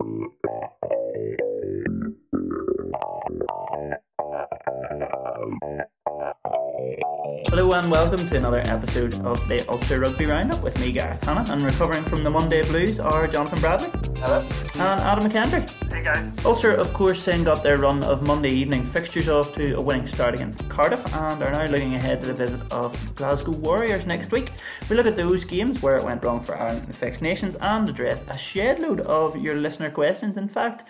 Hello and welcome to another episode of the Ulster Rugby Roundup with me, Gareth Hanna, and recovering from the Monday Blues are Jonathan Bradley. Hello. And Adam Hey guys. Ulster, of course, then got their run of Monday evening fixtures off to a winning start against Cardiff and are now looking ahead to the visit of Glasgow Warriors next week. We look at those games where it went wrong for Ireland and the Six Nations and address a shed load of your listener questions. In fact,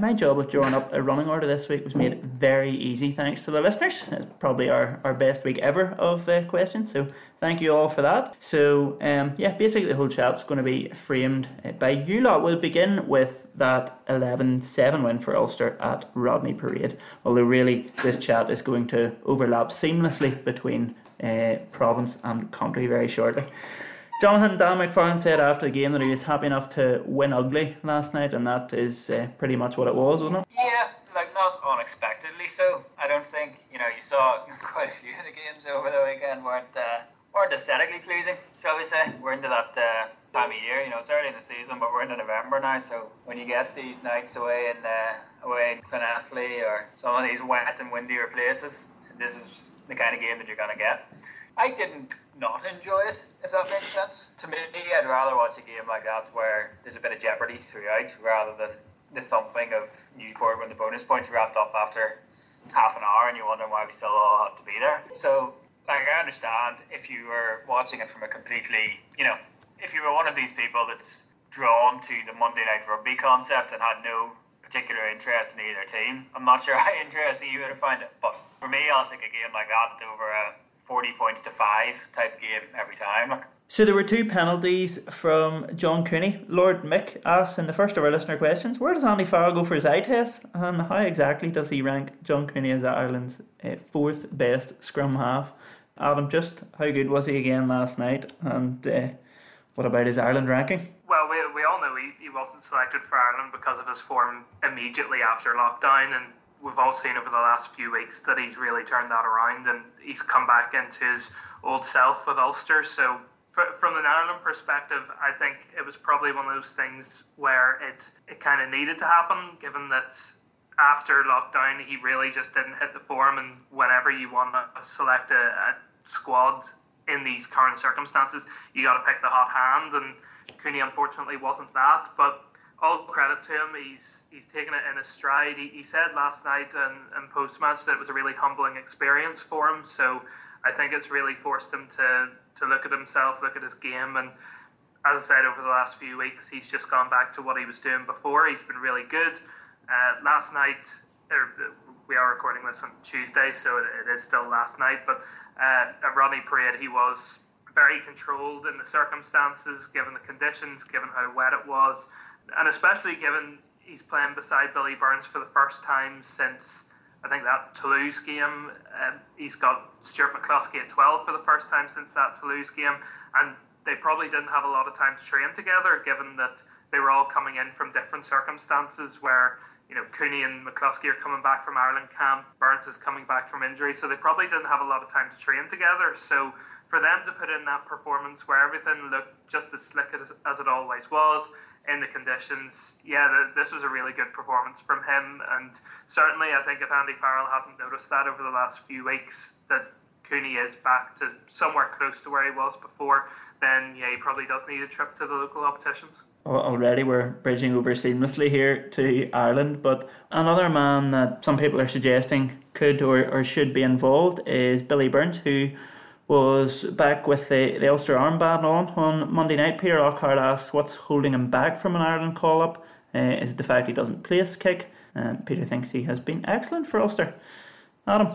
my job of drawing up a running order this week was made very easy thanks to the listeners. It's probably our, our best week ever of uh, questions, so thank you all for that. So, um, yeah, basically the whole chat's going to be framed uh, by you lot. We'll begin with that 11 7 win for Ulster at Rodney Parade, although really this chat is going to overlap seamlessly between uh, province and country very shortly. Jonathan Dan McFarlan said after the game that he was happy enough to win ugly last night, and that is uh, pretty much what it was, wasn't it? Yeah, like not unexpectedly so. I don't think you know you saw quite a few of the games over the weekend weren't uh, weren't aesthetically pleasing, shall we say? We're into that uh, time of year. You know, it's early in the season, but we're into November now. So when you get these nights away in uh, away in Finathley or some of these wet and windier places, this is the kind of game that you're gonna get. I didn't not enjoy it, if that makes sense. To me, I'd rather watch a game like that where there's a bit of jeopardy throughout rather than the thumping of Newport when the bonus points wrapped up after half an hour and you wonder why we still all have to be there. So, like, I understand if you were watching it from a completely, you know, if you were one of these people that's drawn to the Monday Night Rugby concept and had no particular interest in either team, I'm not sure how interesting you would have found it. But for me, I'll take a game like that over a 40 points to 5 type game every time. So there were two penalties from John Cooney. Lord Mick asked in the first of our listener questions, where does Andy Farrell go for his eye test and how exactly does he rank John Cooney as Ireland's uh, fourth best scrum half? Adam, just how good was he again last night and uh, what about his Ireland ranking? Well, we, we all know he, he wasn't selected for Ireland because of his form immediately after lockdown and we've all seen over the last few weeks that he's really turned that around and he's come back into his old self with Ulster. So, from an Ireland perspective, I think it was probably one of those things where it it kind of needed to happen, given that after lockdown he really just didn't hit the form. And whenever you want to select a, a squad in these current circumstances, you got to pick the hot hand. And Cooney unfortunately wasn't that, but all credit to him. He's he's taken it in a stride. He, he said last night and, in post match that it was a really humbling experience for him. So I think it's really forced him to to look at himself, look at his game, and as I said over the last few weeks, he's just gone back to what he was doing before. He's been really good. Uh, last night, er, we are recording this on Tuesday, so it, it is still last night. But uh, at Rodney Parade, he was very controlled in the circumstances, given the conditions, given how wet it was and especially given he's playing beside Billy Burns for the first time since I think that Toulouse game. Um, he's got Stuart McCloskey at 12 for the first time since that Toulouse game, and they probably didn't have a lot of time to train together, given that they were all coming in from different circumstances. Where you know Cooney and McCloskey are coming back from Ireland camp, Burns is coming back from injury, so they probably didn't have a lot of time to train together. So for them to put in that performance where everything looked just as slick as, as it always was, in the conditions, yeah, the, this was a really good performance from him. And certainly, I think if Andy Farrell hasn't noticed that over the last few weeks, that Cooney is back to somewhere close to where he was before, then yeah, he probably does need a trip to the local opticians. Already, we're bridging over seamlessly here to Ireland, but another man that some people are suggesting could or, or should be involved is Billy Burns, who was back with the, the Ulster armband on on Monday night. Peter Lockhart asked what's holding him back from an Ireland call up. Uh, is the fact he doesn't place kick? And Peter thinks he has been excellent for Ulster. Adam.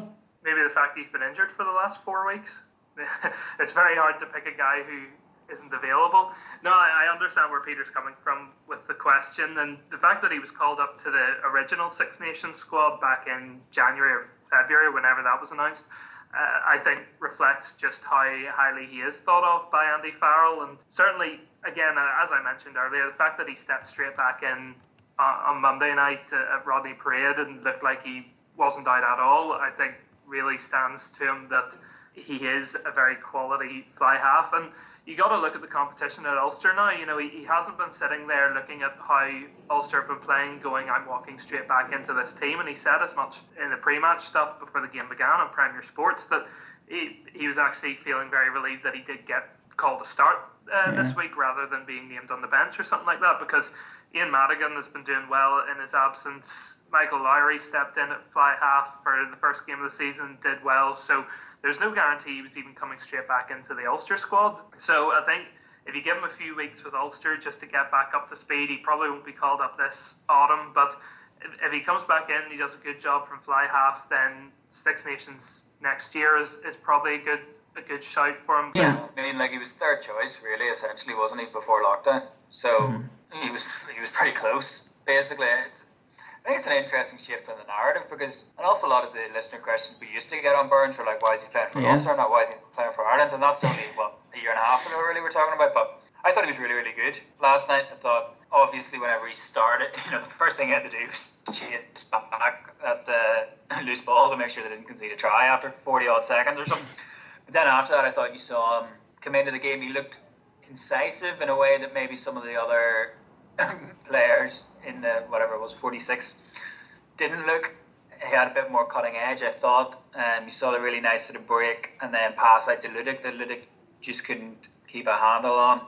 Maybe the fact he's been injured for the last four weeks. it's very hard to pick a guy who isn't available. No, I, I understand where Peter's coming from with the question, and the fact that he was called up to the original Six Nations squad back in January or February, whenever that was announced uh, I think reflects just how highly he is thought of by Andy Farrell. And certainly, again, uh, as I mentioned earlier, the fact that he stepped straight back in uh, on Monday night at Rodney Parade and looked like he wasn't out at all, I think really stands to him that he is a very quality fly half. And you got to look at the competition at Ulster now. You know, he, he hasn't been sitting there looking at how Ulster have been playing, going, I'm walking straight back into this team. And he said as much in the pre match stuff before the game began on Premier Sports that he, he was actually feeling very relieved that he did get called to start uh, yeah. this week rather than being named on the bench or something like that because Ian Madigan has been doing well in his absence. Michael Lowry stepped in at fly half for the first game of the season, did well. So there's no guarantee he was even coming straight back into the Ulster squad. So I think if you give him a few weeks with Ulster just to get back up to speed, he probably won't be called up this autumn. But if, if he comes back in, he does a good job from fly half, then Six Nations next year is, is probably a good a good shout for him. Yeah, I mean, like he was third choice, really, essentially, wasn't he, before lockdown? So mm-hmm. he was he was pretty close. Basically, it's I think it's an interesting shift in the narrative because an awful lot of the listener questions we used to get on Burns were like, why is he playing for yeah. Ulster, not why is he playing for Ireland? And that's only, what, a year and a half ago, really, we're talking about. But I thought he was really, really good last night. I thought, obviously, whenever he started, you know, the first thing he had to do was chase back that uh, loose ball to make sure they didn't concede a try after 40 odd seconds or something. But then after that, I thought you saw him come into the game. He looked incisive in a way that maybe some of the other players in the whatever it was 46 didn't look he had a bit more cutting edge I thought. Um, you saw the really nice sort of break and then pass out to Ludik that Ludik just couldn't keep a handle on.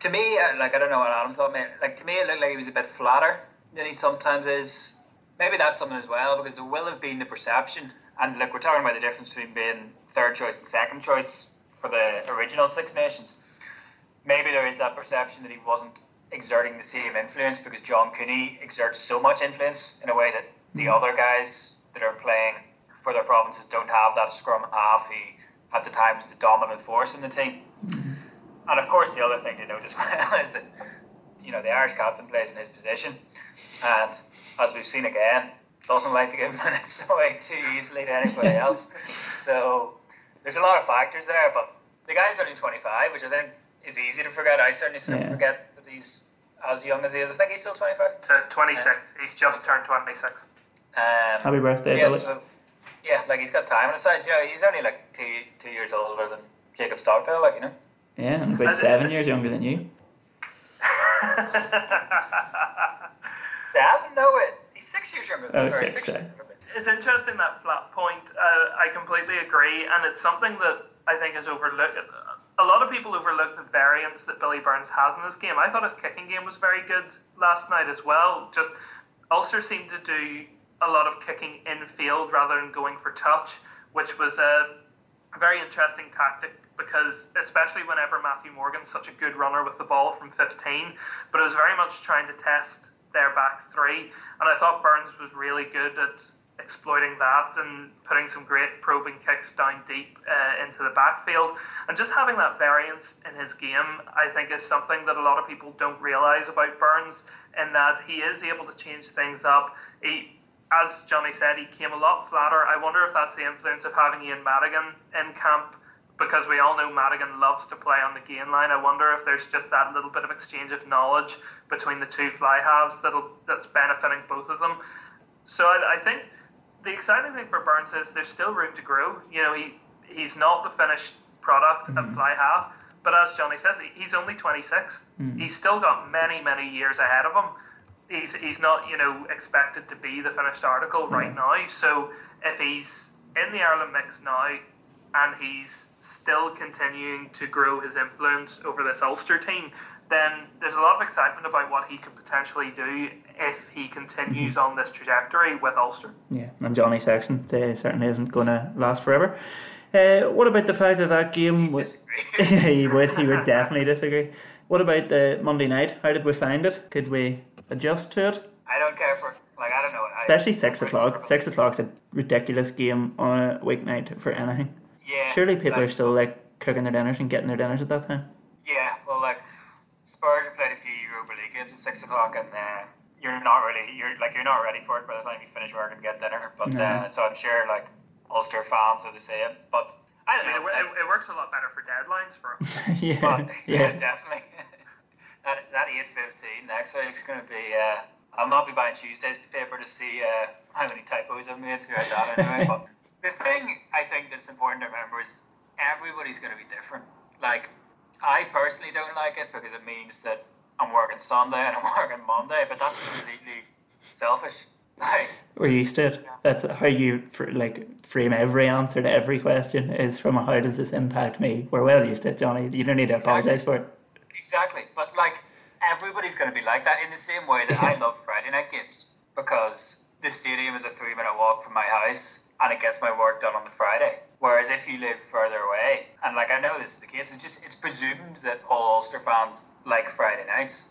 To me uh, like I don't know what Adam thought man. like to me it looked like he was a bit flatter than he sometimes is. Maybe that's something as well because there will have been the perception. And look we're talking about the difference between being third choice and second choice for the original Six Nations. Maybe there is that perception that he wasn't exerting the same influence because John Cooney exerts so much influence in a way that the mm-hmm. other guys that are playing for their provinces don't have that scrum half. He at the time was the dominant force in the team. Mm-hmm. And of course, the other thing to note as well is that you know the Irish captain plays in his position, and as we've seen again, doesn't like to give minutes away too easily to anybody else. so there's a lot of factors there, but the guy's only 25, which I think is easy to forget. I certainly sort of yeah. forget that he's as young as he is. I think he's still 25. Uh, 26. he's just turned 26. Um, Happy birthday, yeah, so, yeah, like he's got time on his side. You know, he's only like two two years older than Jacob Stockdale, like you know. Yeah, and about seven years younger than you. seven? No, wait. He's six years younger than oh, six, six years It's interesting that flat point. Uh, I completely agree, and it's something that I think is overlooked a lot of people overlook the variance that Billy Burns has in this game. I thought his kicking game was very good last night as well. Just Ulster seemed to do a lot of kicking in field rather than going for touch, which was a very interesting tactic because especially whenever Matthew Morgan's such a good runner with the ball from 15, but it was very much trying to test their back three. And I thought Burns was really good at exploiting that and putting some great probing kicks down deep uh, into the backfield. And just having that variance in his game, I think, is something that a lot of people don't realise about Burns, in that he is able to change things up. He, as Johnny said, he came a lot flatter. I wonder if that's the influence of having Ian Madigan in camp. Because we all know Madigan loves to play on the gain line. I wonder if there's just that little bit of exchange of knowledge between the two fly halves that'll that's benefiting both of them. So I, I think the exciting thing for Burns is there's still room to grow. You know, he he's not the finished product mm-hmm. at fly half, but as Johnny says, he's only 26. Mm-hmm. He's still got many many years ahead of him. He's he's not you know expected to be the finished article mm-hmm. right now. So if he's in the Ireland mix now, and he's still continuing to grow his influence over this Ulster team, then there's a lot of excitement about what he could potentially do if he continues mm-hmm. on this trajectory with Ulster. Yeah, and Johnny Sexton uh, certainly isn't going to last forever. Uh, what about the fact that that game was? he would. He would definitely disagree. What about the Monday night? How did we find it? Could we adjust to it? I don't care for like I don't know. Especially I, six o'clock. Six o'clock's a ridiculous game on a weeknight for anything. Yeah. Surely people like, are still like cooking their dinners and getting their dinners at that time. Yeah. Well, like Spurs have played a few Europa League games at six o'clock, and uh, you're not really you're like you're not ready for it by the time you finish work and get dinner. But no. uh, so I'm sure like Ulster fans are the same. But I don't I mean, know. It, it, works a lot better for deadlines for them. yeah, but, yeah, definitely. that that eight fifteen next week's going to be. Uh, I'll not be buying Tuesday's paper to see uh, how many typos I've made throughout that anyway. but the thing I think that's important to remember is everybody's going to be different. Like I personally don't like it because it means that I'm working Sunday and I'm working Monday, but that's completely selfish. Like, We're used to it. That's how you fr- like frame every answer to every question is from a how does this impact me? We're well used to it, Johnny. You don't need to apologise for it. Exactly. But like everybody's going to be like that in the same way that I love Friday night games because the stadium is a three minute walk from my house and it gets my work done on the Friday. Whereas if you live further away, and like I know this is the case, it's just it's presumed that all Ulster fans like Friday nights.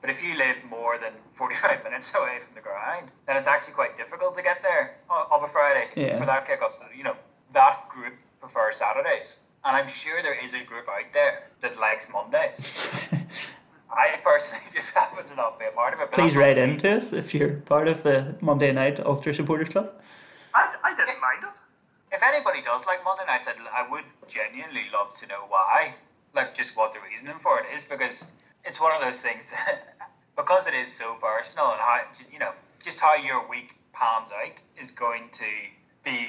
But if you live more than 45 minutes away from the ground, then it's actually quite difficult to get there o- of a Friday Yeah. for that kickoff. So, you know, that group prefers Saturdays. And I'm sure there is a group out there that likes Mondays. I personally just happen to not be a part of it. Please that's write what- into us if you're part of the Monday night Ulster Supporters Club. I, I didn't mind it. If anybody does like Monday nights, I'd, I would genuinely love to know why. Like, just what the reasoning for it is, because it's one of those things that, because it is so personal and how, you know, just how your week pans out is going to be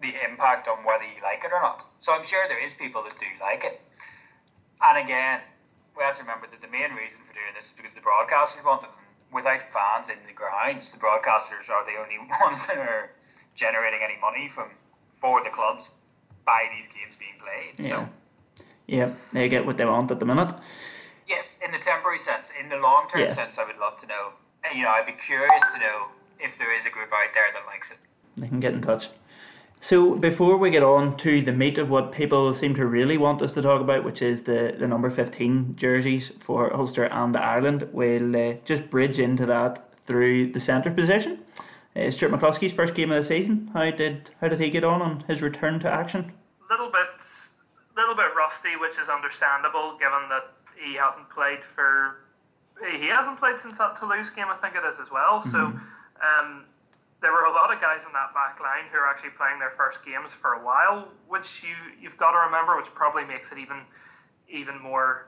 the impact on whether you like it or not. So I'm sure there is people that do like it. And again, we have to remember that the main reason for doing this is because the broadcasters want them. Without fans in the grounds, the broadcasters are the only ones that are generating any money from for the clubs by these games being played. Yeah. So Yeah, they get what they want at the minute. yes, in the temporary sense, in the long term Yeah. sense, I would love to know. uh, You know, I'd be curious to know if there is a group out there that likes it. They can get in touch. So before we get on to the meat of what people seem to really want us to talk about, which is the, the number 15 jerseys for Ulster and Ireland, we'll uh, just bridge into that through the centre position. Uh, Stuart McCloskey's first game of the season. How did how did he get on on his return to action? little bit little bit rusty, which is understandable given that he hasn't played for he hasn't played since that Toulouse game, I think it is as well. So um, there were a lot of guys in that back line who are actually playing their first games for a while, which you you've got to remember, which probably makes it even even more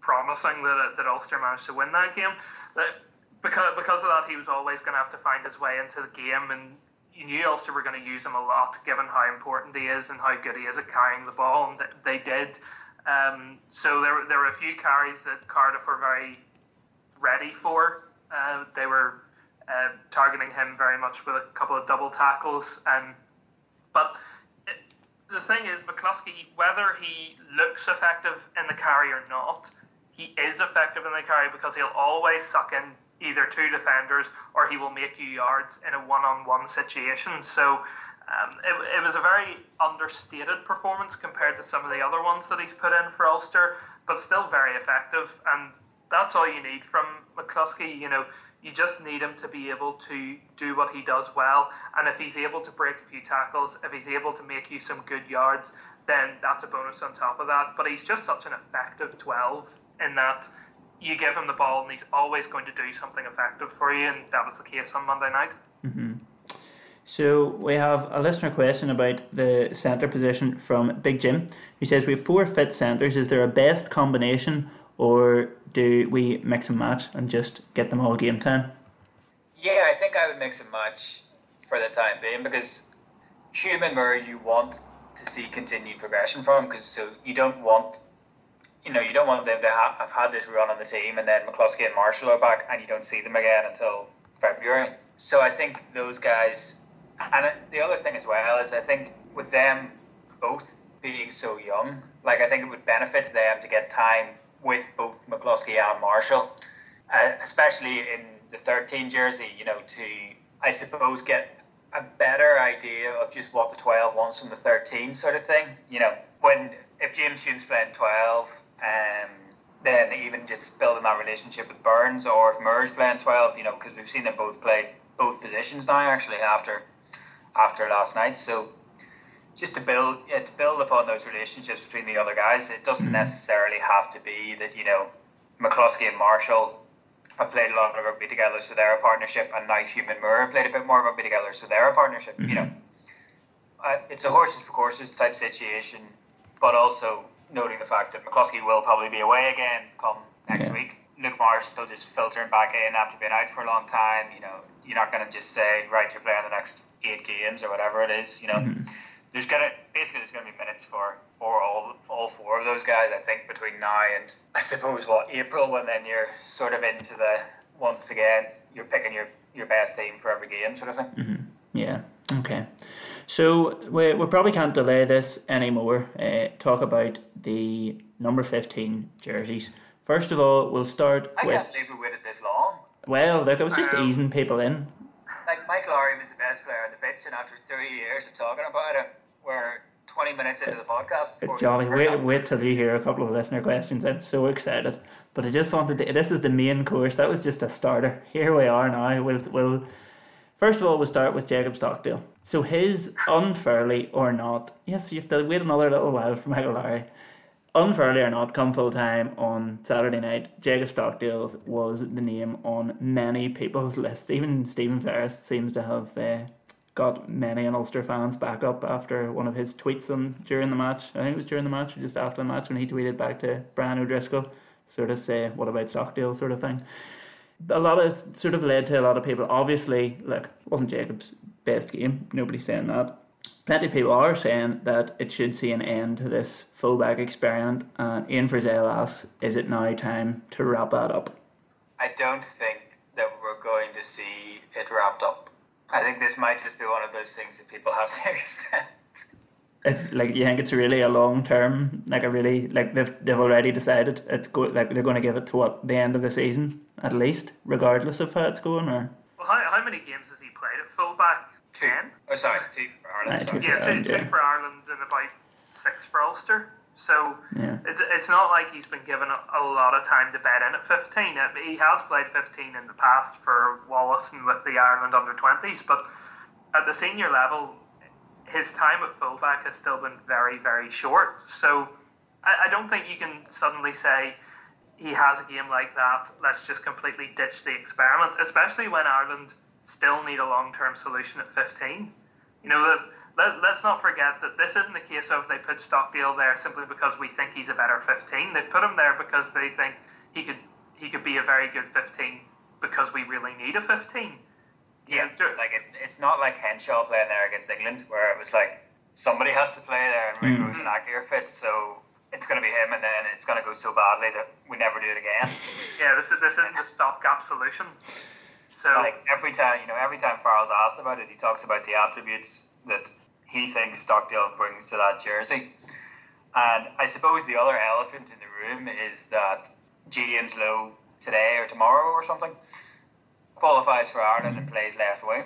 promising that that Ulster managed to win that game. That because because of that, he was always going to have to find his way into the game, and you knew Ulster were going to use him a lot, given how important he is and how good he is at carrying the ball, and they did. Um, so there, there were a few carries that Cardiff were very ready for. Uh, they were uh, targeting him very much with a couple of double tackles, and but it, the thing is, McCloskey, whether he looks effective in the carry or not, he is effective in the carry because he'll always suck in either two defenders or he will make you yards in a one-on-one situation. So um, it, it was a very understated performance compared to some of the other ones that he's put in for Ulster, but still very effective. And that's all you need from McCloskey. You know, you just need him to be able to do what he does well. And if he's able to break a few tackles, if he's able to make you some good yards, then that's a bonus on top of that. But he's just such an effective 12 in that you give him the ball and he's always going to do something effective for you. And that was the case on Monday night. Mm-hmm. So we have a listener question about the centre position from Big Jim, who says we have four fit centres. Is there a best combination, or do we mix and match and just get them all game time? Yeah, I think I would mix and match for the time being because Hume and Moore you want to see continued progression from because so you don't want you know you don't want them to ha- have had this run on the team and then McCloskey and Marshall are back and you don't see them again until February. So I think those guys and the other thing as well is I think with them both being so young, like I think it would benefit them to get time with both McCloskey and Marshall, uh, especially in the 13 jersey, you know, to, I suppose, get a better idea of just what the 12 wants from the 13 sort of thing. You know, when, if James Hume's playing 12, um, then even just building that relationship with Burns, or if Murray's playing 12, you know, because we've seen them both play both positions now, actually, after after last night. So just to build yeah, to build upon those relationships between the other guys, it doesn't necessarily have to be that you know McCloskey and Marshall have played a lot of rugby together, so they're a partnership, and now Hume and Moore played a bit more rugby together, so they're a partnership. You know, uh, it's a horses for courses type situation, but also noting the fact that McCloskey will probably be away again come next Yeah. week. Luke Marshall just filtering back in after being out for a long time. You know, you're not going to just say, right, you're playing the next eight games or whatever it is. You know, there's gonna basically there's gonna be minutes for for all for all four of those guys. I think between now and I suppose what April, when then you're sort of into the once again you're picking your your best team for every game sort of thing. Mm-hmm. Yeah. Okay. So we, we probably can't delay this anymore. Uh, talk about the number fifteen jerseys. First of all, we'll start I with. can't believe we waited this long. Well, look, I was just Um, easing people in. Like Mike Lowry was the best player on the pitch, and after three years of talking about him, we're 20 minutes into the podcast. before Jolly, wait, wait till you hear a couple of listener questions. I'm so excited. But I just wanted to. This is the main course. That was just a starter. Here we are now. We'll, we'll first of all we'll start with Jacob Stockdale. So his unfairly or not, yes, you have to wait another little while for Michael Lowry. Unfairly or not, come full time on Saturday night, Jacob Stockdale was the name on many people's lists. Even Stephen Ferris seems to have uh, got many an Ulster fans back up after one of his tweets on during the match. I think it was during the match or just after the match when he tweeted back to Brian O'Driscoll, sort of say, "What about Stockdale?" sort of thing. A lot of sort of led to a lot of people. Obviously, look, wasn't Jacob's best game. Nobody's saying that. Plenty of people are saying that it should see an end to this fullback experiment. And Ian Frizzell asks, "Is it now time to wrap that up?" I don't think that we're going to see it wrapped up. I think this might just be one of those things that people have to accept. It's like you think it's really a long term, like a really like they've they've already decided it's go like they're going to give it to what the end of the season at least, regardless of how it's going. Or Well, how, how many games has he played at fullback? Two. Ten. Oh, sorry, two for Ireland. Aye, sorry. two Yeah, Ireland, two yeah. for Ireland and about six for Ulster. So yeah, it's, it's not like he's been given a, a lot of time to bed in at 15. Uh, He has played 15 in the past for Wallace and with the Ireland under 20s, but at the senior level, his time at fullback has still been very, very short. So I, I don't think you can suddenly say he has a game like that. Let's just completely ditch the experiment, especially when Ireland still need a long term solution at 15. You know, that- let, let's not forget that this isn't a case of they put Stockdale there simply because we think he's a better 15. They put him there because they think he could he could be a very good 15 because we really need a 15. Yeah, like it's it's not like Henshaw playing there against England, where it was like somebody has to play there and Mm. Ringrose and Aki are fit, so it's going to be him, and then it's going to go so badly that we never do it again. Yeah, this is this isn't a stopgap solution. So like every time, you know, every time Farrell's asked about it, he talks about the attributes that he thinks Stockdale brings to that jersey. And I suppose the other elephant in the room is that James Lowe today or tomorrow or something qualifies for Ireland and plays left wing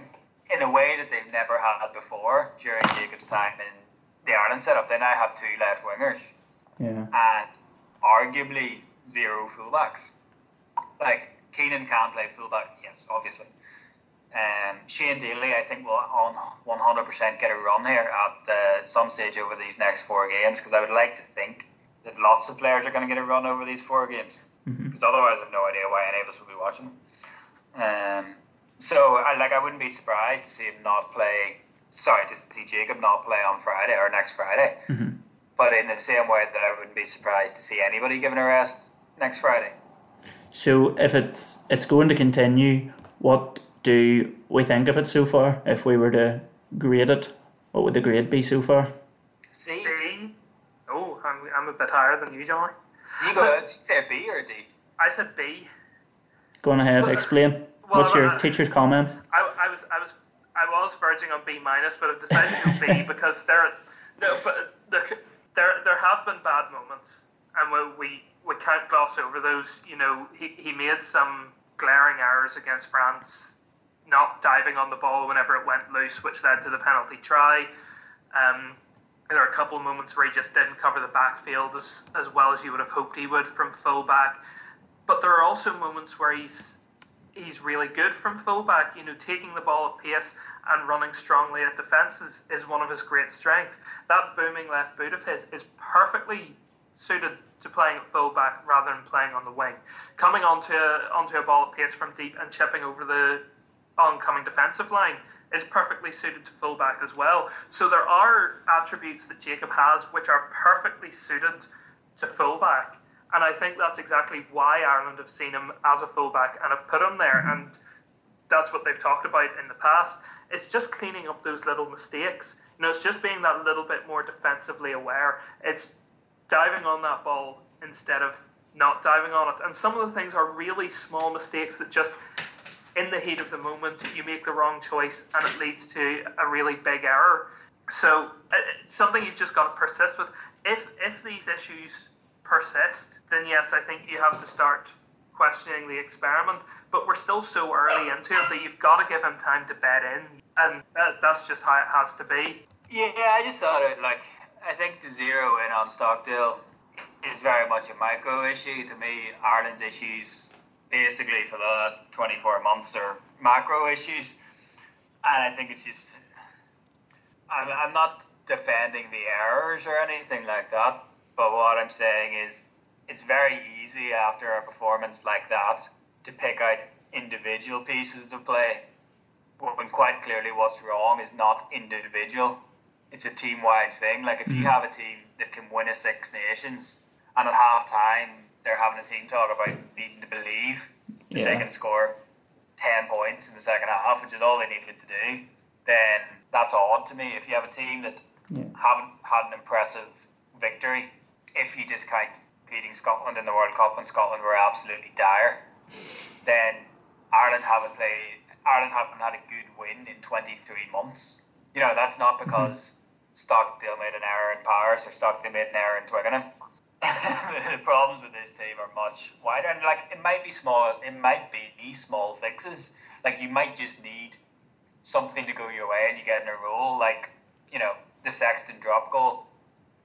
in a way that they've never had before during Jacob's time in the Ireland setup. They now have two left wingers yeah, and arguably zero fullbacks. Like Keenan can play fullback, yes, obviously. Um, Shane Daly, I think, will on 100% get a run here at uh, some stage over these next four games because I would like to think that lots of players are going to get a run over these four games because otherwise I've no idea why any of us would be watching. them. Um, so I like I wouldn't be surprised to see him not play. Sorry, to see Jacob not play on Friday or next Friday. But in the same way that I wouldn't be surprised to see anybody given a rest next Friday. So if it's it's going to continue, what do we think of it so far? If we were to grade it, what would the grade be so far? See, B. Oh, I'm, I'm a bit higher than you, Johnny. you go did you say a B or a D? I said B. Go on ahead, Well, explain. well, What's your uh, teacher's comments? I, I was I was I was verging on B minus, but I've decided to B because there no, but there, there there have been bad moments, and we we, we can't gloss over those. You know, he, he made some glaring errors against France, not diving on the ball whenever it went loose, which led to the penalty try. Um, there are a couple of moments where he just didn't cover the backfield as, as well as you would have hoped he would from fullback. But there are also moments where he's he's really good from fullback. You know, taking the ball at pace and running strongly at defence is, is one of his great strengths. That booming left boot of his is perfectly suited to playing at fullback rather than playing on the wing. Coming onto a, onto a ball at pace from deep and chipping over the oncoming defensive line is perfectly suited to fullback as well. So there are attributes that Jacob has which are perfectly suited to fullback. And I think that's exactly why Ireland have seen him as a fullback and have put him there. And that's what they've talked about in the past. It's just cleaning up those little mistakes. You know, it's just being that little bit more defensively aware. It's diving on that ball instead of not diving on it. And some of the things are really small mistakes that just in the heat of the moment you make the wrong choice and it leads to a really big error. So uh, it's something you've just got to persist with. If if these issues persist, then yes, I think you have to start questioning the experiment. But we're still so early into it that you've got to give him time to bed in, and that, that's just how it has to be. Yeah, I just thought it like I think to zero in on Stockdale is very much a micro issue. To me, Ireland's issues basically for the last 24 months are macro issues. And I think it's just, I'm, I'm not defending the errors or anything like that. But what I'm saying is, it's very easy after a performance like that to pick out individual pieces to play when quite clearly what's wrong is not individual. It's a team wide thing. Like if you mm. have a team that can win a Six Nations and at half time they're having a team talk about needing to believe that Yeah. they can score 10 points in the second half, which is all they needed to do, then that's odd to me. If you have a team that Yeah. haven't had an impressive victory, if you discount beating Scotland in the World Cup when Scotland were absolutely dire, then Ireland haven't played. Ireland haven't had a good win in 23 months. You know, that's not because Stockdale made an error in Paris or Stockdale made an error in Twickenham. the problems with this team are much wider, and like it might be small. It might be these small fixes. Like you might just need something to go your way, and you get in a roll. Like you know, the Sexton drop goal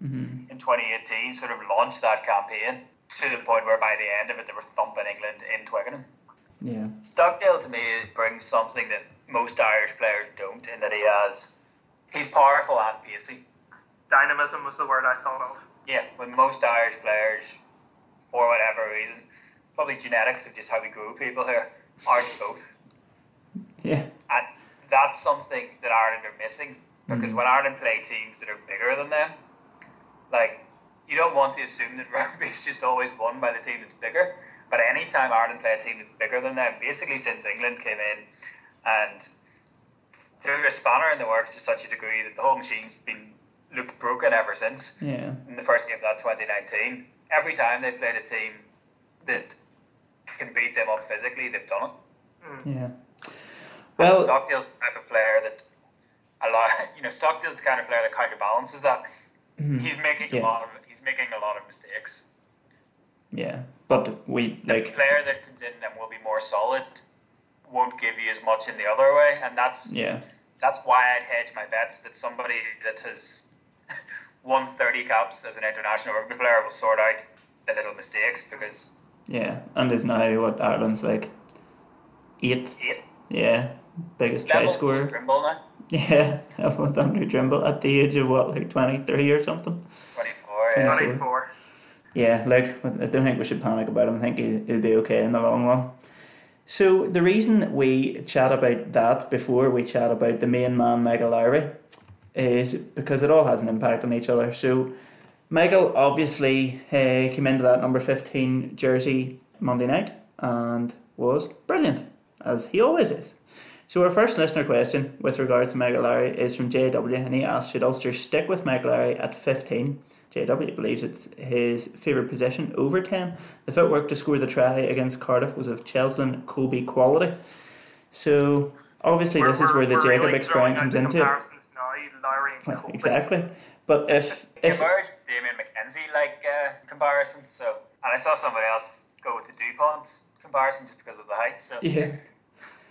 hmm in 2018 sort of launched that campaign to the point where by the end of it they were thumping England in Twickenham. Yeah. Stockdale to me brings something that most Irish players don't, in that he has he's powerful and pacey. Dynamism was the word I thought of. Yeah, when most Irish players, for whatever reason, probably genetics of just how we grew people here, aren't both. Yeah. And that's something that Ireland are missing because Mhm. when Ireland play teams that are bigger than them, like you don't want to assume that rugby is just always won by the team that's bigger. But anytime Ireland play a team that's bigger than them, basically since England came in and threw a spanner in the works to such a degree that the whole machine's been looked broken ever since Yeah. in the first game of that 2019. Every time they've played a team that can beat them up physically, they've done it. Mm. Yeah. And Well, Stockdale's the type of player that a lot, you know, Stockdale's the kind of player that counterbalances that. Mhm, He's making Yeah. a lot of he's making a lot of mistakes. yeah. But we The like player that comes in and will be more solid won't give you as much in the other way, and that's yeah. that's why I'd hedge my bets that somebody that has won 30 caps as an international rugby player will sort out the little mistakes because Yeah. And is now what Ireland's like eighth. eight Yeah. Biggest try scorer. Trimble now, Yeah. With Andrew Trimble at the age of what, like twenty three or something. 24. Yeah. Yeah. 24. Yeah, like I don't think we should panic about him. I think he'll, he'll be okay in the long run. So the reason we chat about that before we chat about the main man, Michael Lowry, is because it all has an impact on each other. So Michael obviously uh, came into that number fifteen jersey Monday night and was brilliant as he always is. So our first listener question with regards to Michael Lowry is from JW and he asks, should Ulster stick with Michael Lowry at 15? JW believes it's his favourite position over 10. The footwork to score the try against Cardiff was of Cheslin Kolbe quality. So obviously this is where the we're Jacob really experiment comes into it. now, and Well, Colby. exactly. But if if emerged Damian McKenzie like uh, comparisons. So, and I saw somebody else go with the Dupont comparison just because of the height. So yeah,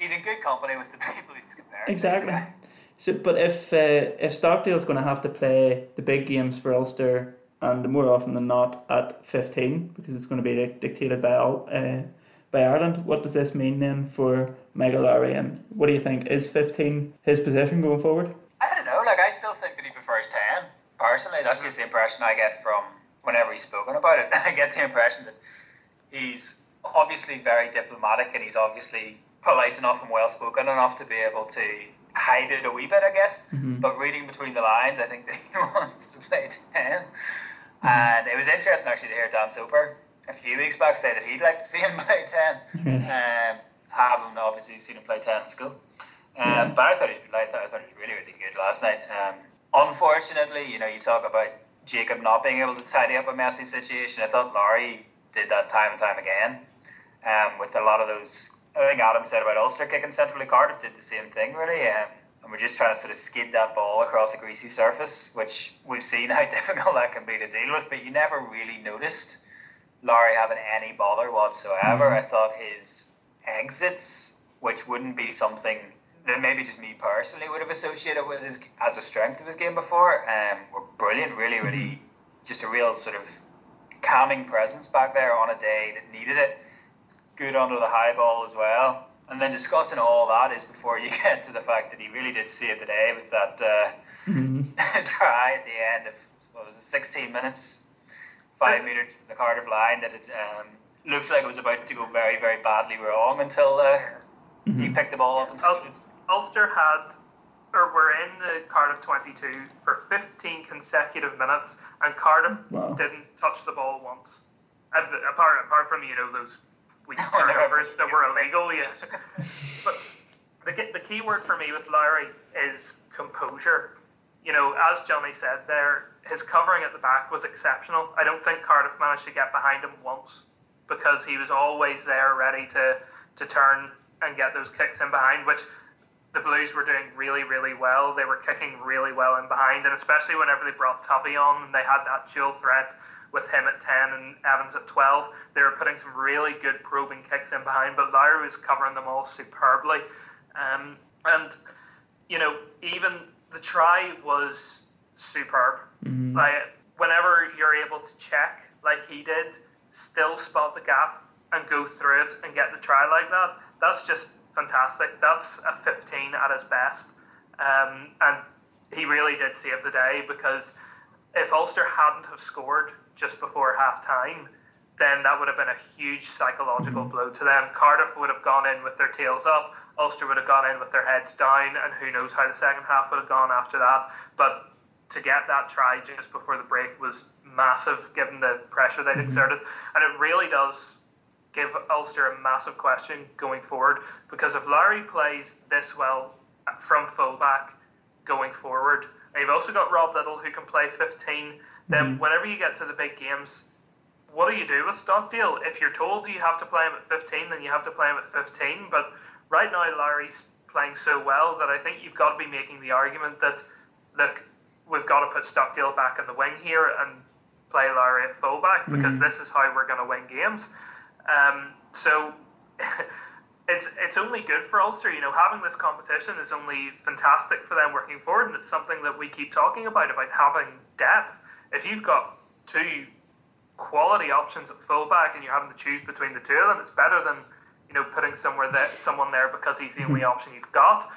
he's in good company with the people he's comparing. exactly. anyway. So, but if uh, if Stockdale's going to have to play the big games for Ulster, and more often than not at fifteen, because it's going to be dictated by all, uh, by Ireland, what does this mean then for Michael Lowry? And what do you think is fifteen his position going forward? I don't know. Like I still think that he prefers ten. Personally, that's just the impression I get from whenever he's spoken about it. I get the impression that he's obviously very diplomatic and he's obviously polite enough and well spoken enough to be able to hide it a wee bit, I guess. Mhm. But reading between the lines, I think that he wants to play 10. And it was interesting actually to hear Dan Soper a few weeks back say that he'd like to see him play 10. Really? Um, haven't obviously seen him play 10 in school. Um, Yeah. But I thought, he, I, thought, I thought he was really, really good last night. Um, unfortunately, you know, you talk about Jacob not being able to tidy up a messy situation. I thought Lowry did that time and time again. Um, with a lot of those, I think Adam said about Ulster kicking centrally. Cardiff did the same thing, really. Um, and we're just trying to sort of skid that ball across a greasy surface, which we've seen how difficult that can be to deal with. But you never really noticed Lowry having any bother whatsoever. Mm-hmm. I thought his exits, which wouldn't be something that maybe just me personally would have associated with his as a strength of his game before, um, were brilliant. Really, really, mm-hmm. just a real sort of calming presence back there on a day that needed it. Good under the high ball as well. And then discussing all that is before you get to the fact that he really did save the day with that uh, mm-hmm. try at the end of what was it, 16 minutes, five meters from the Cardiff line that it um, looked like it was about to go very, very badly wrong until uh, mm-hmm. he picked the ball up and Ulster had or were in the Cardiff 22 for 15 consecutive minutes, and Cardiff wow. didn't touch the ball once. Apart apart from you know those weak turnovers that were illegal, yes. but the the key word for me with Lowry is composure. You know, as Johnny said there, his covering at the back was exceptional. I don't think Cardiff managed to get behind him once because he was always there, ready to to turn and get those kicks in behind, which the Blues were doing really, really well. They were kicking really well in behind, and especially whenever they brought Tovey on and they had that dual threat with him at 10 and Evans at 12, they were putting some really good probing kicks in behind, but Lowry was covering them all superbly. Um, and, you know, even the try was superb. Mm-hmm. Like, whenever you're able to check, like he did, still spot the gap and go through it and get the try like that, that's just fantastic. That's a 15 at his best. Um, and he really did save the day because if Ulster hadn't have scored just before half time, then that would have been a huge psychological blow to them. Cardiff would have gone in with their tails up, Ulster would have gone in with their heads down, and who knows how the second half would have gone after that. But to get that try just before the break was massive given the pressure they'd mm-hmm. exerted. And it really does give Ulster a massive question going forward because if Lowry plays this well from fullback going forward, you've also got Rob Lyttle who can play 15, then mm-hmm. whenever you get to the big games, what do you do with Stockdale? If you're told you have to play him at 15, then you have to play him at 15. But right now, Lowry's playing so well that I think you've got to be making the argument that, look, we've got to put Stockdale back in the wing here and play Lowry at fullback because mm-hmm. this is how we're going to win games. Um, so it's it's only good for Ulster. You know, having this competition is only fantastic for them working forward, and it's something that we keep talking about about having depth. If you've got two quality options at fullback and you're having to choose between the two of them, it's better than you know putting somewhere that someone there because he's the only hmm. option you've got.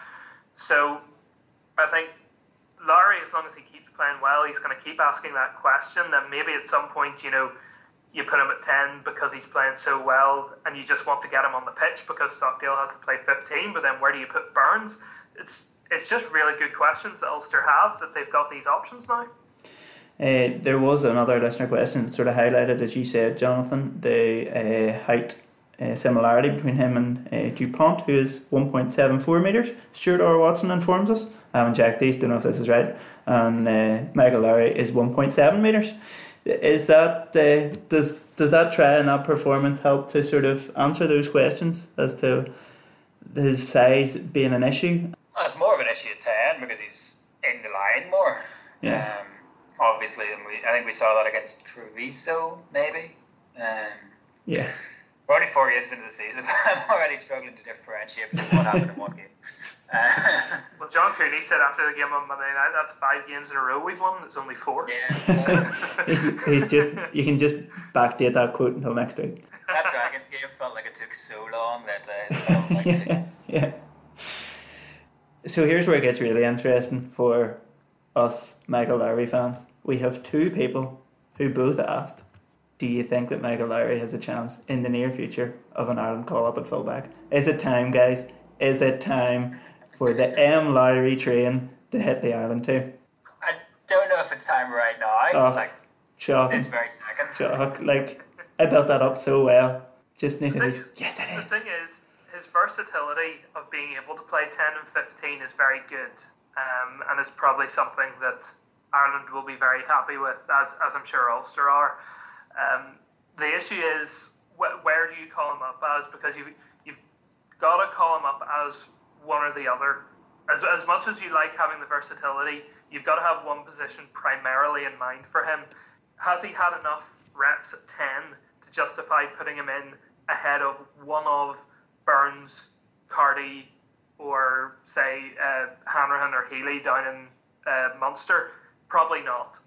So I think Lowry, as long as he keeps playing well, he's going to keep asking that question. Then maybe at some point, you know you put him at 10 because he's playing so well and you just want to get him on the pitch because Stockdale has to play 15 but then where do you put Burns? It's it's just really good questions that Ulster have that they've got these options now. Uh, there was another listener question sort of highlighted as you said Jonathan the uh, height uh, similarity between him and uh, Dupont who is 1.74 metres Stuart R. Watson informs us. I haven't checked these don't know if this is right. And uh, Michael Lowry is 1.7 metres is that uh, does does that try and that performance help to sort of answer those questions as to his size being an issue? Well, it's more of an issue at ten because he's in the line more. Yeah. Um, obviously, and we I think we saw that against Treviso, maybe. Um, yeah. We're only four games into the season, but I'm already struggling to differentiate between what happened in one game. Uh, well, John Cooney said after the game on Monday night, that's five games in a row we've won. It's only four. Yeah. he's, he's just, you can just backdate that quote until next week. That Dragons game felt like it took so long that uh, like yeah, yeah. So here's where it gets really interesting for us Michael Lowry fans. We have two people who both asked do you think that Michael Lowry has a chance in the near future of an Ireland call up at fullback? Is it time, guys? Is it time for the M Lowry train to hit the island too? I don't know if it's time right now. Oh, like shocking. this very second. Shock. Like I built that up so well. Just need to. Yes, it is. The thing is, his versatility of being able to play ten and fifteen is very good. um, and is probably something that Ireland will be very happy with, as, as I'm sure Ulster are. Um, the issue is wh- where do you call him up as? Because you you've got to call him up as one or the other. As, as much as you like having the versatility, you've got to have one position primarily in mind for him. Has he had enough reps at 10 to justify putting him in ahead of one of Burns, Carty, or say uh, Hanrahan or Healy down in uh, Munster? Probably not.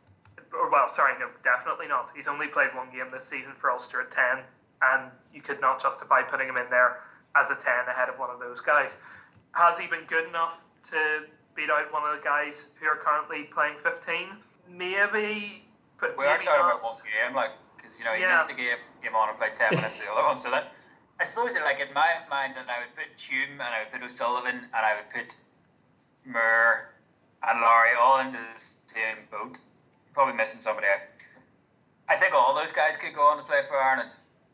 Or, well, sorry, no, definitely not. He's only played one game this season for Ulster at 10, and you could not justify putting him in there as a 10 ahead of one of those guys. Has he been good enough to beat out one of the guys who are currently playing 15? Maybe, but we are maybe talking not. about one game, like because you know he Yeah. missed a game, came on and played ten minutes of the other one. So that I suppose that like in my mind, that I would put Hume and I would put O'Sullivan and I would put Moore and Lowry all into the same boat. Probably missing somebody out. I think all those guys could go on to play for Ireland.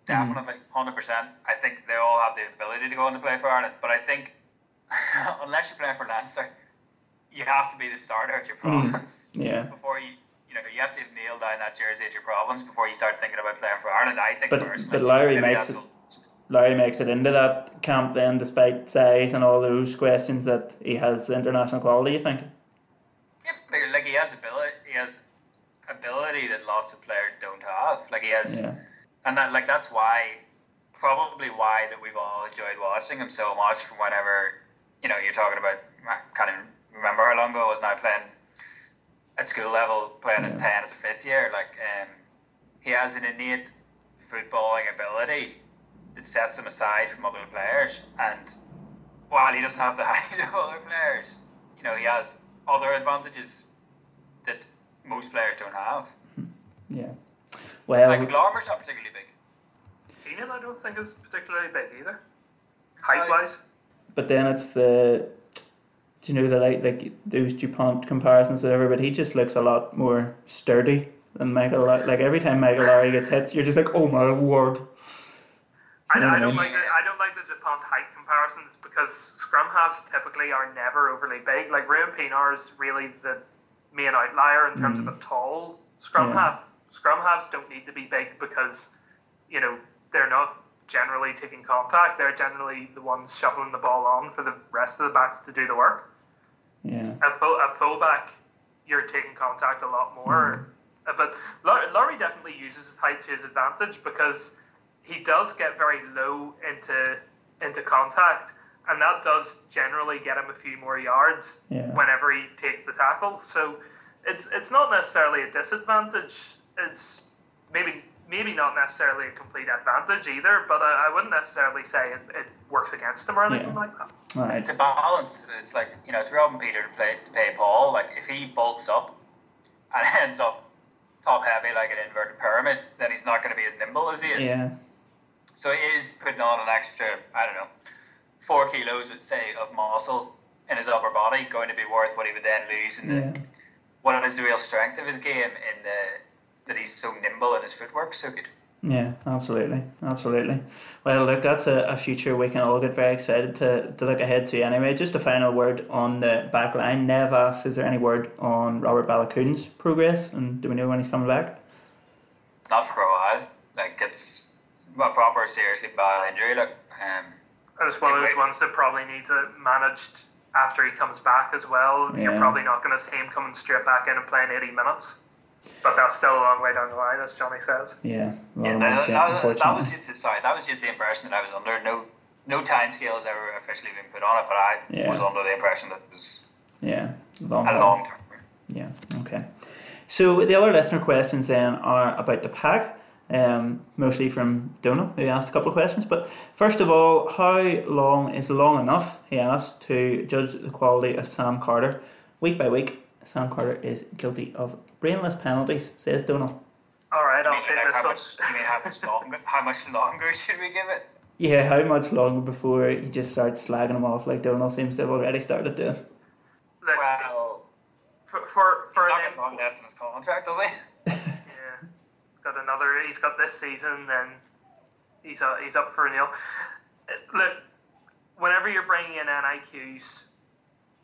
Mm-hmm. Definitely, hundred percent. I think they all have the ability to go on to play for Ireland. But I think unless you're playing for Leinster, you have to be the starter at your hmm. province Yeah. before you you know you have to nail down that jersey at your province before you start thinking about playing for Ireland. I think But- personally, but Larry makes it- Larry makes it into that camp then, despite size and all those questions that he has international quality. You think? Yeah, like he has ability. He has ability that lots of players don't have. Like he has, Yeah. and that like that's why, probably why that we've all enjoyed watching him so much. From whenever you know you're talking about, I can't even remember how long ago I was now playing at school level, playing Yeah. at ten as a fifth year. Like um, he has an innate footballing ability that sets him aside from other players. And while he doesn't have the height of other players, you know, he has other advantages that most players don't have. Yeah. Well, Like Larmour's not particularly big. Keenan, I don't think is particularly big either. Height wise. But then it's the. Do you know the like like those Dupont comparisons, whatever? But he just looks a lot more sturdy than Michael. Like every time Michael Lowry gets hit, you're just like, oh my word. I, You know what I don't like the, I don't like the Dupont height comparisons because scrum halves typically are never overly big. Like Ruben Pinar is really the main outlier in terms of a tall scrum Mm. Yeah. half. Scrum halves don't need to be big because you know they're not generally taking contact. They're generally the ones shoveling the ball on for the rest of the backs to do the work. Yeah. a full a fullback, you're taking contact a lot more. Uh, But Lau- Lowry definitely uses his height to his advantage because he does get very low into into contact, and that does generally get him a few more yards Yeah. whenever he takes the tackle. So it's it's not necessarily a disadvantage. It's maybe maybe not necessarily a complete advantage either. But I, I wouldn't necessarily say it, it works against him or anything Yeah. like that. All right. It's a balance. It's like you know, it's robbing Peter to play to pay Paul. Like if he bulks up and ends up top heavy like an inverted pyramid, then he's not going to be as nimble as he is. Yeah. So he is putting on an extra, I don't know, four kilos, say, of muscle in his upper body, going to be worth what he would then lose in the Yeah. what is the real strength of his game in the that he's so nimble and his footwork so good. Yeah, absolutely, absolutely. Well, look, that's a, a future we can all get very excited to, to look ahead to. Anyway, just a final word on the back line. Nev asks, is there any word on Robert Baloucoune's progress, and do we know when he's coming back? Not for a while. Like it's a proper seriously bad injury. Like um, And it's one of those ones that probably needs it managed after he comes back as well. You're probably not going to see him coming straight back in and playing 80 minutes. But that's still a long way down the line, as Johnny says. Yeah, well, yeah, that's that, it, that, that was just the, sorry. That was just the impression that I was under. No, no time scale has ever officially been put on it, but I Yeah. was under the impression that it was yeah, long a long term. Yeah, okay. So the other listener questions then are about the pack, um, mostly from Donal, who asked a couple of questions. But first of all, how long is long enough, he asked, to judge the quality of Sam Carter? Week by week, Sam Carter is guilty of brainless penalties, says Donal. All right, I'll take like, this how one. much, you mean how much longer? How much longer should we give it? Yeah, how much longer before you just start slagging him off like Donal seems to have already started doing? Look, Well, for, for, he's for not an got long left in his contract, does he? Yeah, he's got another. He's got this season, then he's uh, he's up for a Uh, Look, whenever you're bringing in NIQs,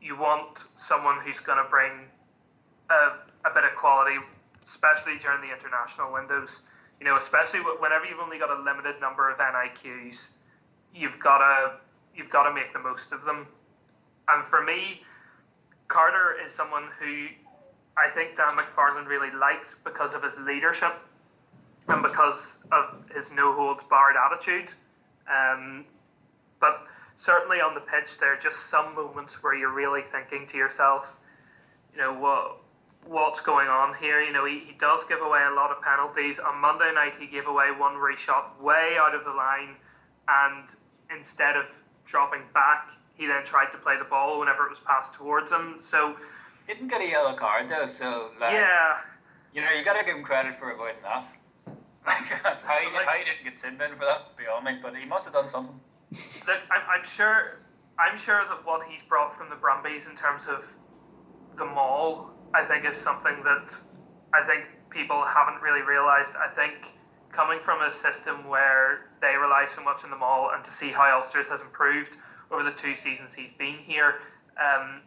you want someone who's going to bring a, a bit of quality, especially during the international windows. You know, especially whenever you've only got a limited number of NIQs, you've got to you've got to make the most of them. And for me, Carter is someone who I think Dan McFarland really likes because of his leadership and because of his no holds barred attitude. Um, but certainly on the pitch, there are just some moments where you're really thinking to yourself, you know, what what's going on here? You know, he, he does give away a lot of penalties. On Monday night, he gave away one where he shot way out of the line, and instead of dropping back, he then tried to play the ball whenever it was passed towards him. So he didn't get a yellow card though, so like, yeah, you know, you got to give him credit for avoiding that. how, he, like, how he didn't get sin bin for that beyond me, but he must have done something. Look, I'm, I'm sure. I'm sure that what he's brought from the Brumbies in terms of the maul, I think, is something that I think people haven't really realised. I think coming from a system where they rely so much on the maul, and to see how Ulsters has improved over the two seasons he's been here, um,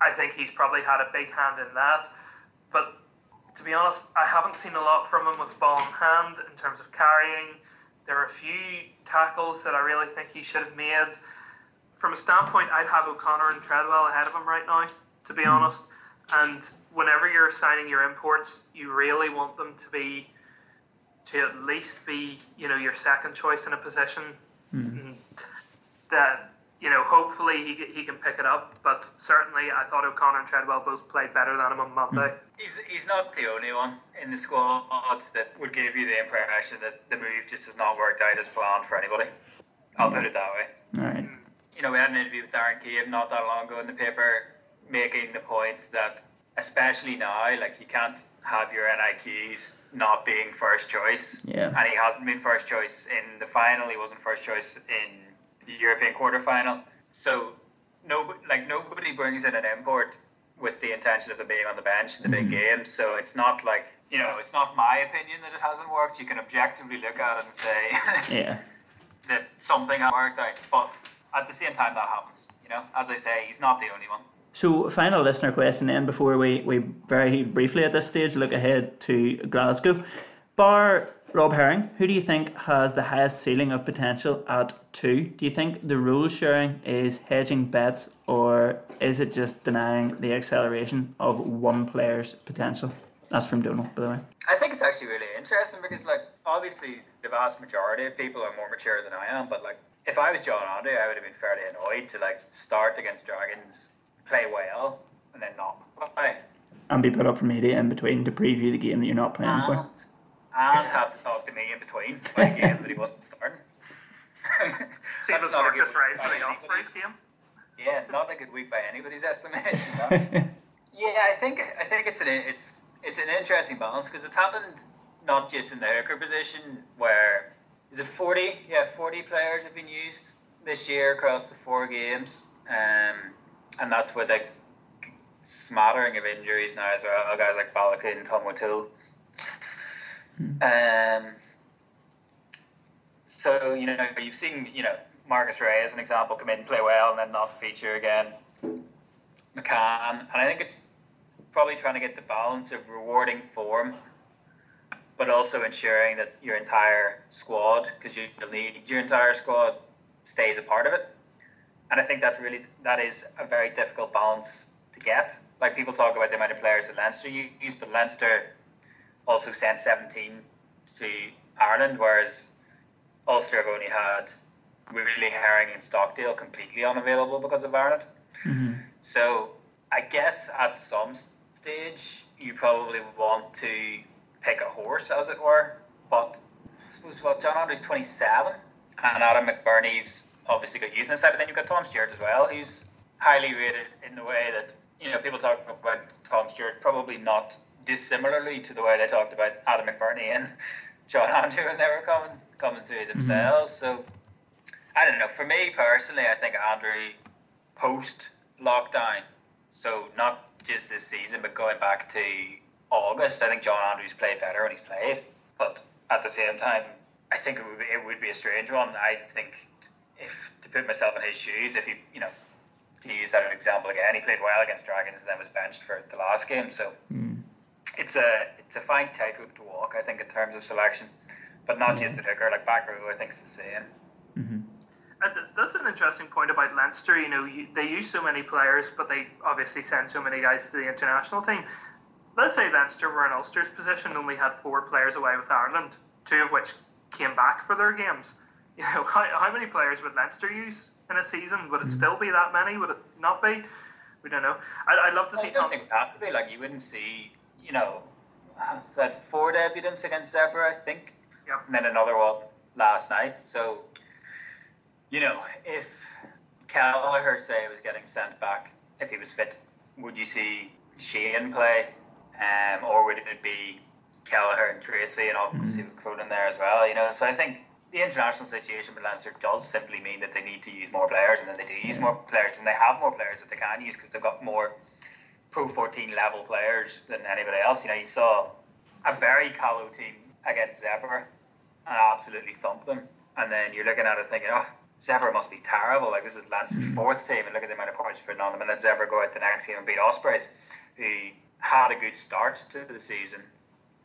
I think he's probably had a big hand in that. But to be honest, I haven't seen a lot from him with ball in hand in terms of carrying. There are a few tackles that I really think he should have made. From a standpoint, I'd have O'Connor and Treadwell ahead of him right now, to be honest. And whenever you're signing your imports, you really want them to be to at least be, you know, your second choice in a position. Mm. That you know, hopefully he, he can pick it up. But certainly, I thought O'Connor and Treadwell both played better than him on Monday. He's, he's not the only one in the squad that would give you the impression that the move just has not worked out as planned for anybody. I'll put it that way. All right. You know, we had an interview with Darren Cave not that long ago in the paper making the point that, especially now, like you can't have your NIQs not being first choice. Yeah. And he hasn't been first choice in the final. He wasn't first choice in the European quarterfinal. So no, like nobody brings in an import with the intention of them being on the bench in the mm-hmm. big games. So it's not like you know, it's not my opinion that it hasn't worked. You can objectively look at it and say, yeah, that something worked out. But at the same time, that happens. You know, as I say, he's not the only one. So, final listener question then before we, we very briefly at this stage look ahead to Glasgow. Bar Rob Herring, who do you think has the highest ceiling of potential at two? Do you think the rule sharing is hedging bets or is it just denying the acceleration of one player's potential? That's from Donald, by the way. I think it's actually really interesting because, like, obviously the vast majority of people are more mature than I am, but like, if I was John Andrew, I would have been fairly annoyed to like start against Dragons, play well, and then not play. And be put up for media in between to preview the game that you're not playing and, for and have to talk to me in between by the game that he wasn't starting. See, was Marcus right for the Ospreys game? Yeah, not a good week by anybody's estimation. yeah, I think I think it's an it's it's an interesting balance because it's happened not just in the hooker position where is it forty? Yeah, forty players have been used this year across the four games, um, and that's with a smattering of injuries now as well. Guys like Baloucoune and Tom O'Toole. Um, so you know you've seen you know Marcus Rea as an example come in play well and then not feature again. McCann, and I think it's probably trying to get the balance of rewarding form, but also ensuring that your entire squad, because you'll need your entire squad, stays a part of it. And I think that's really that is a very difficult balance to get. Like people talk about the amount of players that Leinster use, but Leinster also sent 17 to Ireland, whereas Ulster have only had really Herring and Stockdale completely unavailable because of Ireland. Mm-hmm. So I guess at some stage you probably want to pick a horse, as it were. But I suppose what John Andrews 27 and Adam McBurney's obviously got youth inside, but then you've got Tom Stewart as well, who's highly rated in the way that you know people talk about Tom Stewart probably not dissimilarly to the way they talked about Adam McBurney and John Andrew when they were coming coming through mm-hmm. themselves. Mm-hmm. So I don't know. For me personally, I think Andrew post lockdown, so not just this season, but going back to August, I think John Andrews played better when he's played. But at the same time, I think it would be, it would be a strange one. I think if to put myself in his shoes, if he you know to use that an example again, he played well against Dragons and then was benched for the last game. So mm. It's a it's a fine tightrope to walk, I think, in terms of selection, but not mm. just the hooker. Like back row, I think is the same. Mm-hmm. that's an interesting point about Leinster. You know, you, they use so many players, but they obviously send so many guys to the international team. Let's say Leinster were in Ulster's position, and only had four players away with Ireland, two of which came back for their games. You know, how, how many players would Leinster use in a season? Would it mm. still be that many? Would it not be? We don't know. I'd, I'd love to well, see. I don't think it have to be. Like you wouldn't see, you know, that four debutants against Zebre, I think. Yeah. And then another one last night. So, you know, if Kelleher say was getting sent back, if he was fit, would you see Shane play, um, or would it be Kelleher and Tracy and obviously mm-hmm. with in there as well? You know, so I think the international situation with Leinster does simply mean that they need to use more players, and then they do use more players, and they have more players that they can use because they've got more Pro 14 level players than anybody else. You know, you saw a very callow team against Zebre and absolutely thump them, and then you're looking at it thinking, oh, Zebre must be terrible. Like this is Leinster's mm. fourth team, and look at the amount of points putting on them, and then Zebre go out the next game and beat Ospreys, who had a good start to the season.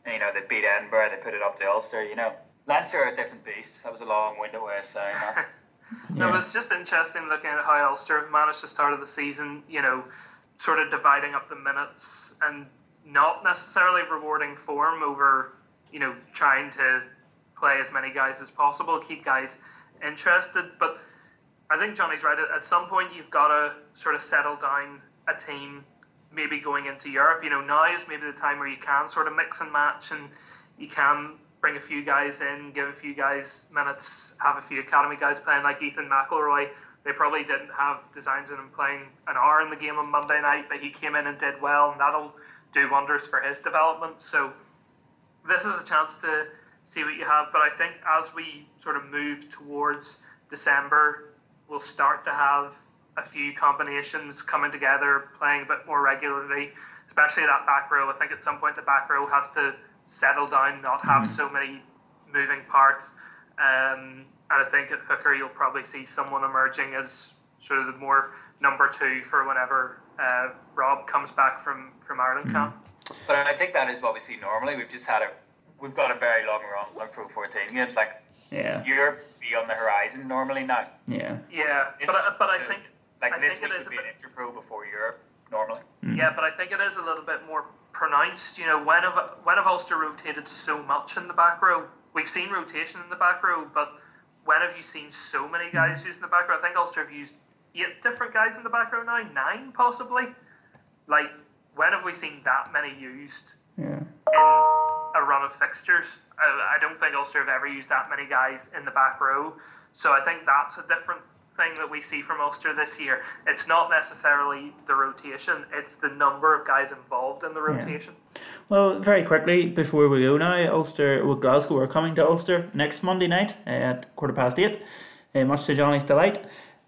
And, you know, they beat Edinburgh, they put it up to Ulster. You know, Leinster are a different beast. That was a long-winded way of saying that. no, yeah. it was just interesting looking at how Ulster managed to start of the season. You know, sort of dividing up the minutes and not necessarily rewarding form over, you know, trying to play as many guys as possible, keep guys interested. But I think Johnny's right. At some point, you've got to sort of settle down a team. Maybe going into Europe, you know, now is maybe the time where you can sort of mix and match, and you can bring a few guys in, give a few guys minutes, have a few academy guys playing like Ethan McIlroy. They probably didn't have designs in him playing an hour in the game on Monday night, but he came in and did well, and that'll do wonders for his development. So this is a chance to see what you have. But I think as we sort of move towards December, we'll start to have a few combinations coming together, playing a bit more regularly, especially that back row. I think at some point the back row has to settle down, not have mm-hmm. so many moving parts. Um, and I think at hooker you'll probably see someone emerging as sort of the more number two for whenever uh, Rob comes back from from Ireland mm-hmm. camp. But I think that is what we see normally. We've just had a we've got a very long run on Pro 14 games. Like yeah, you're be on the horizon normally now. Yeah, yeah. This, but uh, but so, I think like I this think week would be bit, an Interpro before Europe normally. Mm-hmm. Yeah, but I think it is a little bit more pronounced. You know, when have when have Ulster rotated so much in the back row? We've seen rotation in the back row, but when have you seen so many guys mm-hmm. using the back row? I think Ulster have used eight different guys in the back row now, nine possibly. Like, when have we seen that many used yeah. in a run of fixtures? I, I don't think Ulster have ever used that many guys in the back row. So I think that's a different thing that we see from Ulster this year. It's not necessarily the rotation; it's the number of guys involved in the rotation. Yeah. Well, very quickly before we go now, Ulster with Glasgow are coming to Ulster next Monday night at quarter past eight, uh, much to Johnny's delight.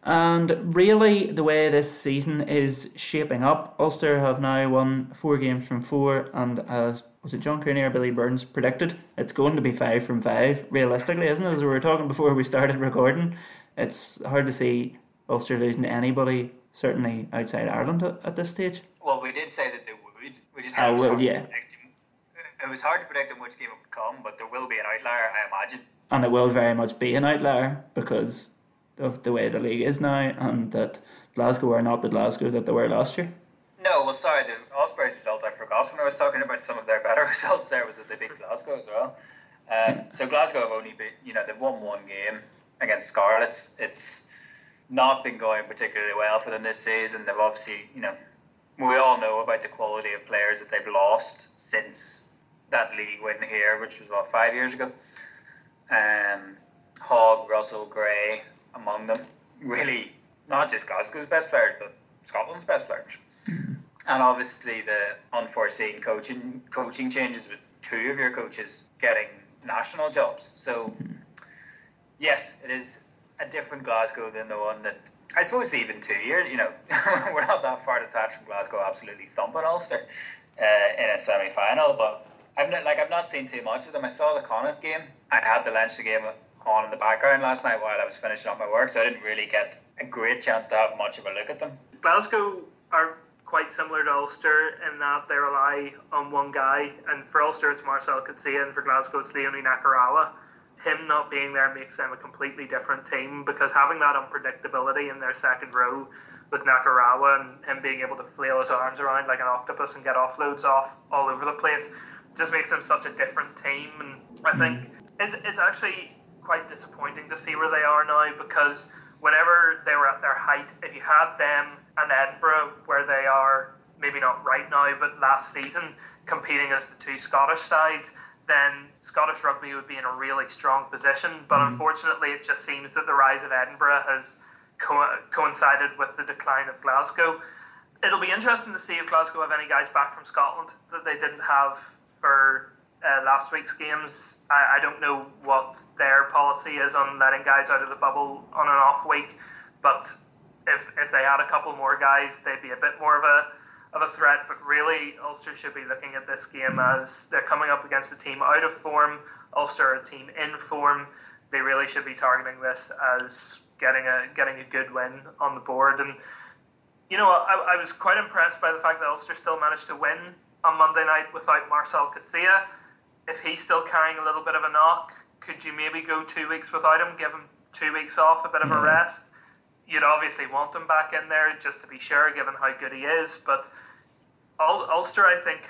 And really, the way this season is shaping up, Ulster have now won four games from four, and as was it John Cooney or Billy Burns predicted, it's going to be five from five, realistically, isn't it? As we were talking before we started recording, it's hard to see Ulster losing to anybody, certainly outside Ireland at, at this stage. Well, we did say that they would. We just said it, yeah. it was hard to predict in which game it would come, but there will be an outlier, I imagine. And it will very much be an outlier because of the way the league is now, and that Glasgow are not the Glasgow that they were last year. No, well, sorry, the Ospreys result I forgot when I was talking about some of their better results. There was that they beat Glasgow as well. Um, so Glasgow have only beat, you know, they've won one game against Scarlets. It's not been going particularly well for them this season. They've obviously, you know, we all know about the quality of players that they've lost since that league win here, which was about five years ago. Um, Hogg, Russell, Gray, among them. Really, not just Glasgow's best players, but Scotland's best players. Mm-hmm. And obviously, the unforeseen coaching coaching changes with two of your coaches getting national jobs. So, mm-hmm. Yes, it is a different Glasgow than the one that I suppose even two years. You know, we're not that far detached from Glasgow absolutely thumping Ulster uh, in a semi final, but I've not like I've not seen too much of them. I saw the Connacht game. I had the Leinster game on in the background last night while I was finishing up my work, so I didn't really get a great chance to have much of a look at them. Glasgow are quite similar to Ulster in that they rely on one guy, and for Ulster it's Marcel Coetzee, and for Glasgow it's Leone Nakarawa. Him not being there makes them a completely different team because having that unpredictability in their second row with Nakarawa and him being able to flail his arms around like an octopus and get offloads off all over the place just makes them such a different team. And I mm-hmm. think it's, it's actually quite disappointing to see where they are now because whenever they were at their height, if you had them and Edinburgh where they are, maybe not right now, but last season, competing as the two Scottish sides, then Scottish rugby would be in a really strong position. But mm. unfortunately, it just seems that the rise of Edinburgh has co- coincided with the decline of Glasgow. It'll be interesting to see if Glasgow have any guys back from Scotland that they didn't have for uh, last week's games. I, I don't know what their policy is on letting guys out of the bubble on an off week, but if if they had a couple more guys, they'd be a bit more of a of a threat. But really, Ulster should be looking at this game as they're coming up against a team out of form. Ulster, a team in form. They really should be targeting this as getting a getting a good win on the board. And you know, I, I was quite impressed by the fact that Ulster still managed to win on Monday night without Marcel Coetzee. If he's still carrying a little bit of a knock, could you maybe go two weeks without him, give him two weeks off, a bit of a mm-hmm. rest? You'd obviously want him back in there just to be sure, given how good he is. But Ulster, I think,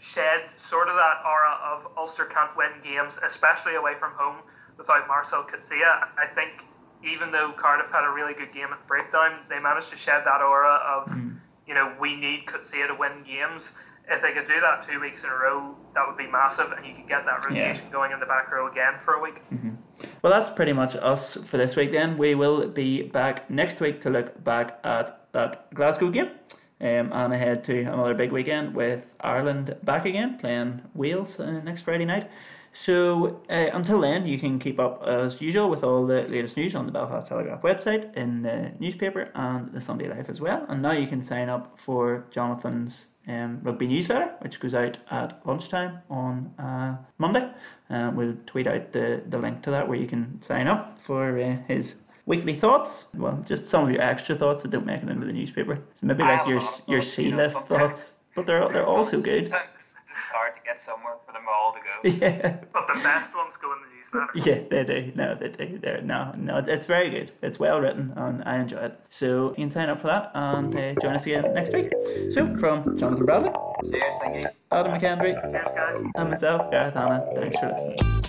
shed sort of that aura of Ulster can't win games, especially away from home, without Marcel Coetzee. I think even though Cardiff had a really good game at breakdown, they managed to shed that aura of, mm. you know, we need Coetzee to win games if they could do that two weeks in a row, that would be massive, and you could get that rotation yeah. going in the back row again for a week. Mm-hmm. Well, that's pretty much us for this week. Then we will be back next week to look back at that Glasgow game. Um, and ahead to another big weekend with Ireland back again playing Wales uh, next Friday night. So uh, until then, you can keep up as usual with all the latest news on the Belfast Telegraph website, in the newspaper, and the Sunday Life as well. And now you can sign up for Jonathan's um, rugby newsletter, which goes out at lunchtime on uh, Monday. Uh, we'll tweet out the, the link to that where you can sign up for uh, his weekly thoughts. Well, just some of your extra thoughts that don't make it into the newspaper. So maybe like your your C list thoughts, but they're they're also good It's hard to get somewhere for them all to go. Yeah. But the best ones go in the Yeah, they do. No, they do. They're, no, no, it's very good. It's well written and I enjoy it. So you can sign up for that and uh, join us again next week. So from Jonathan Bradley. Cheers, thank you. Adam McKendry. Cheers, guys. And myself, Gareth Hanna. Thanks for listening.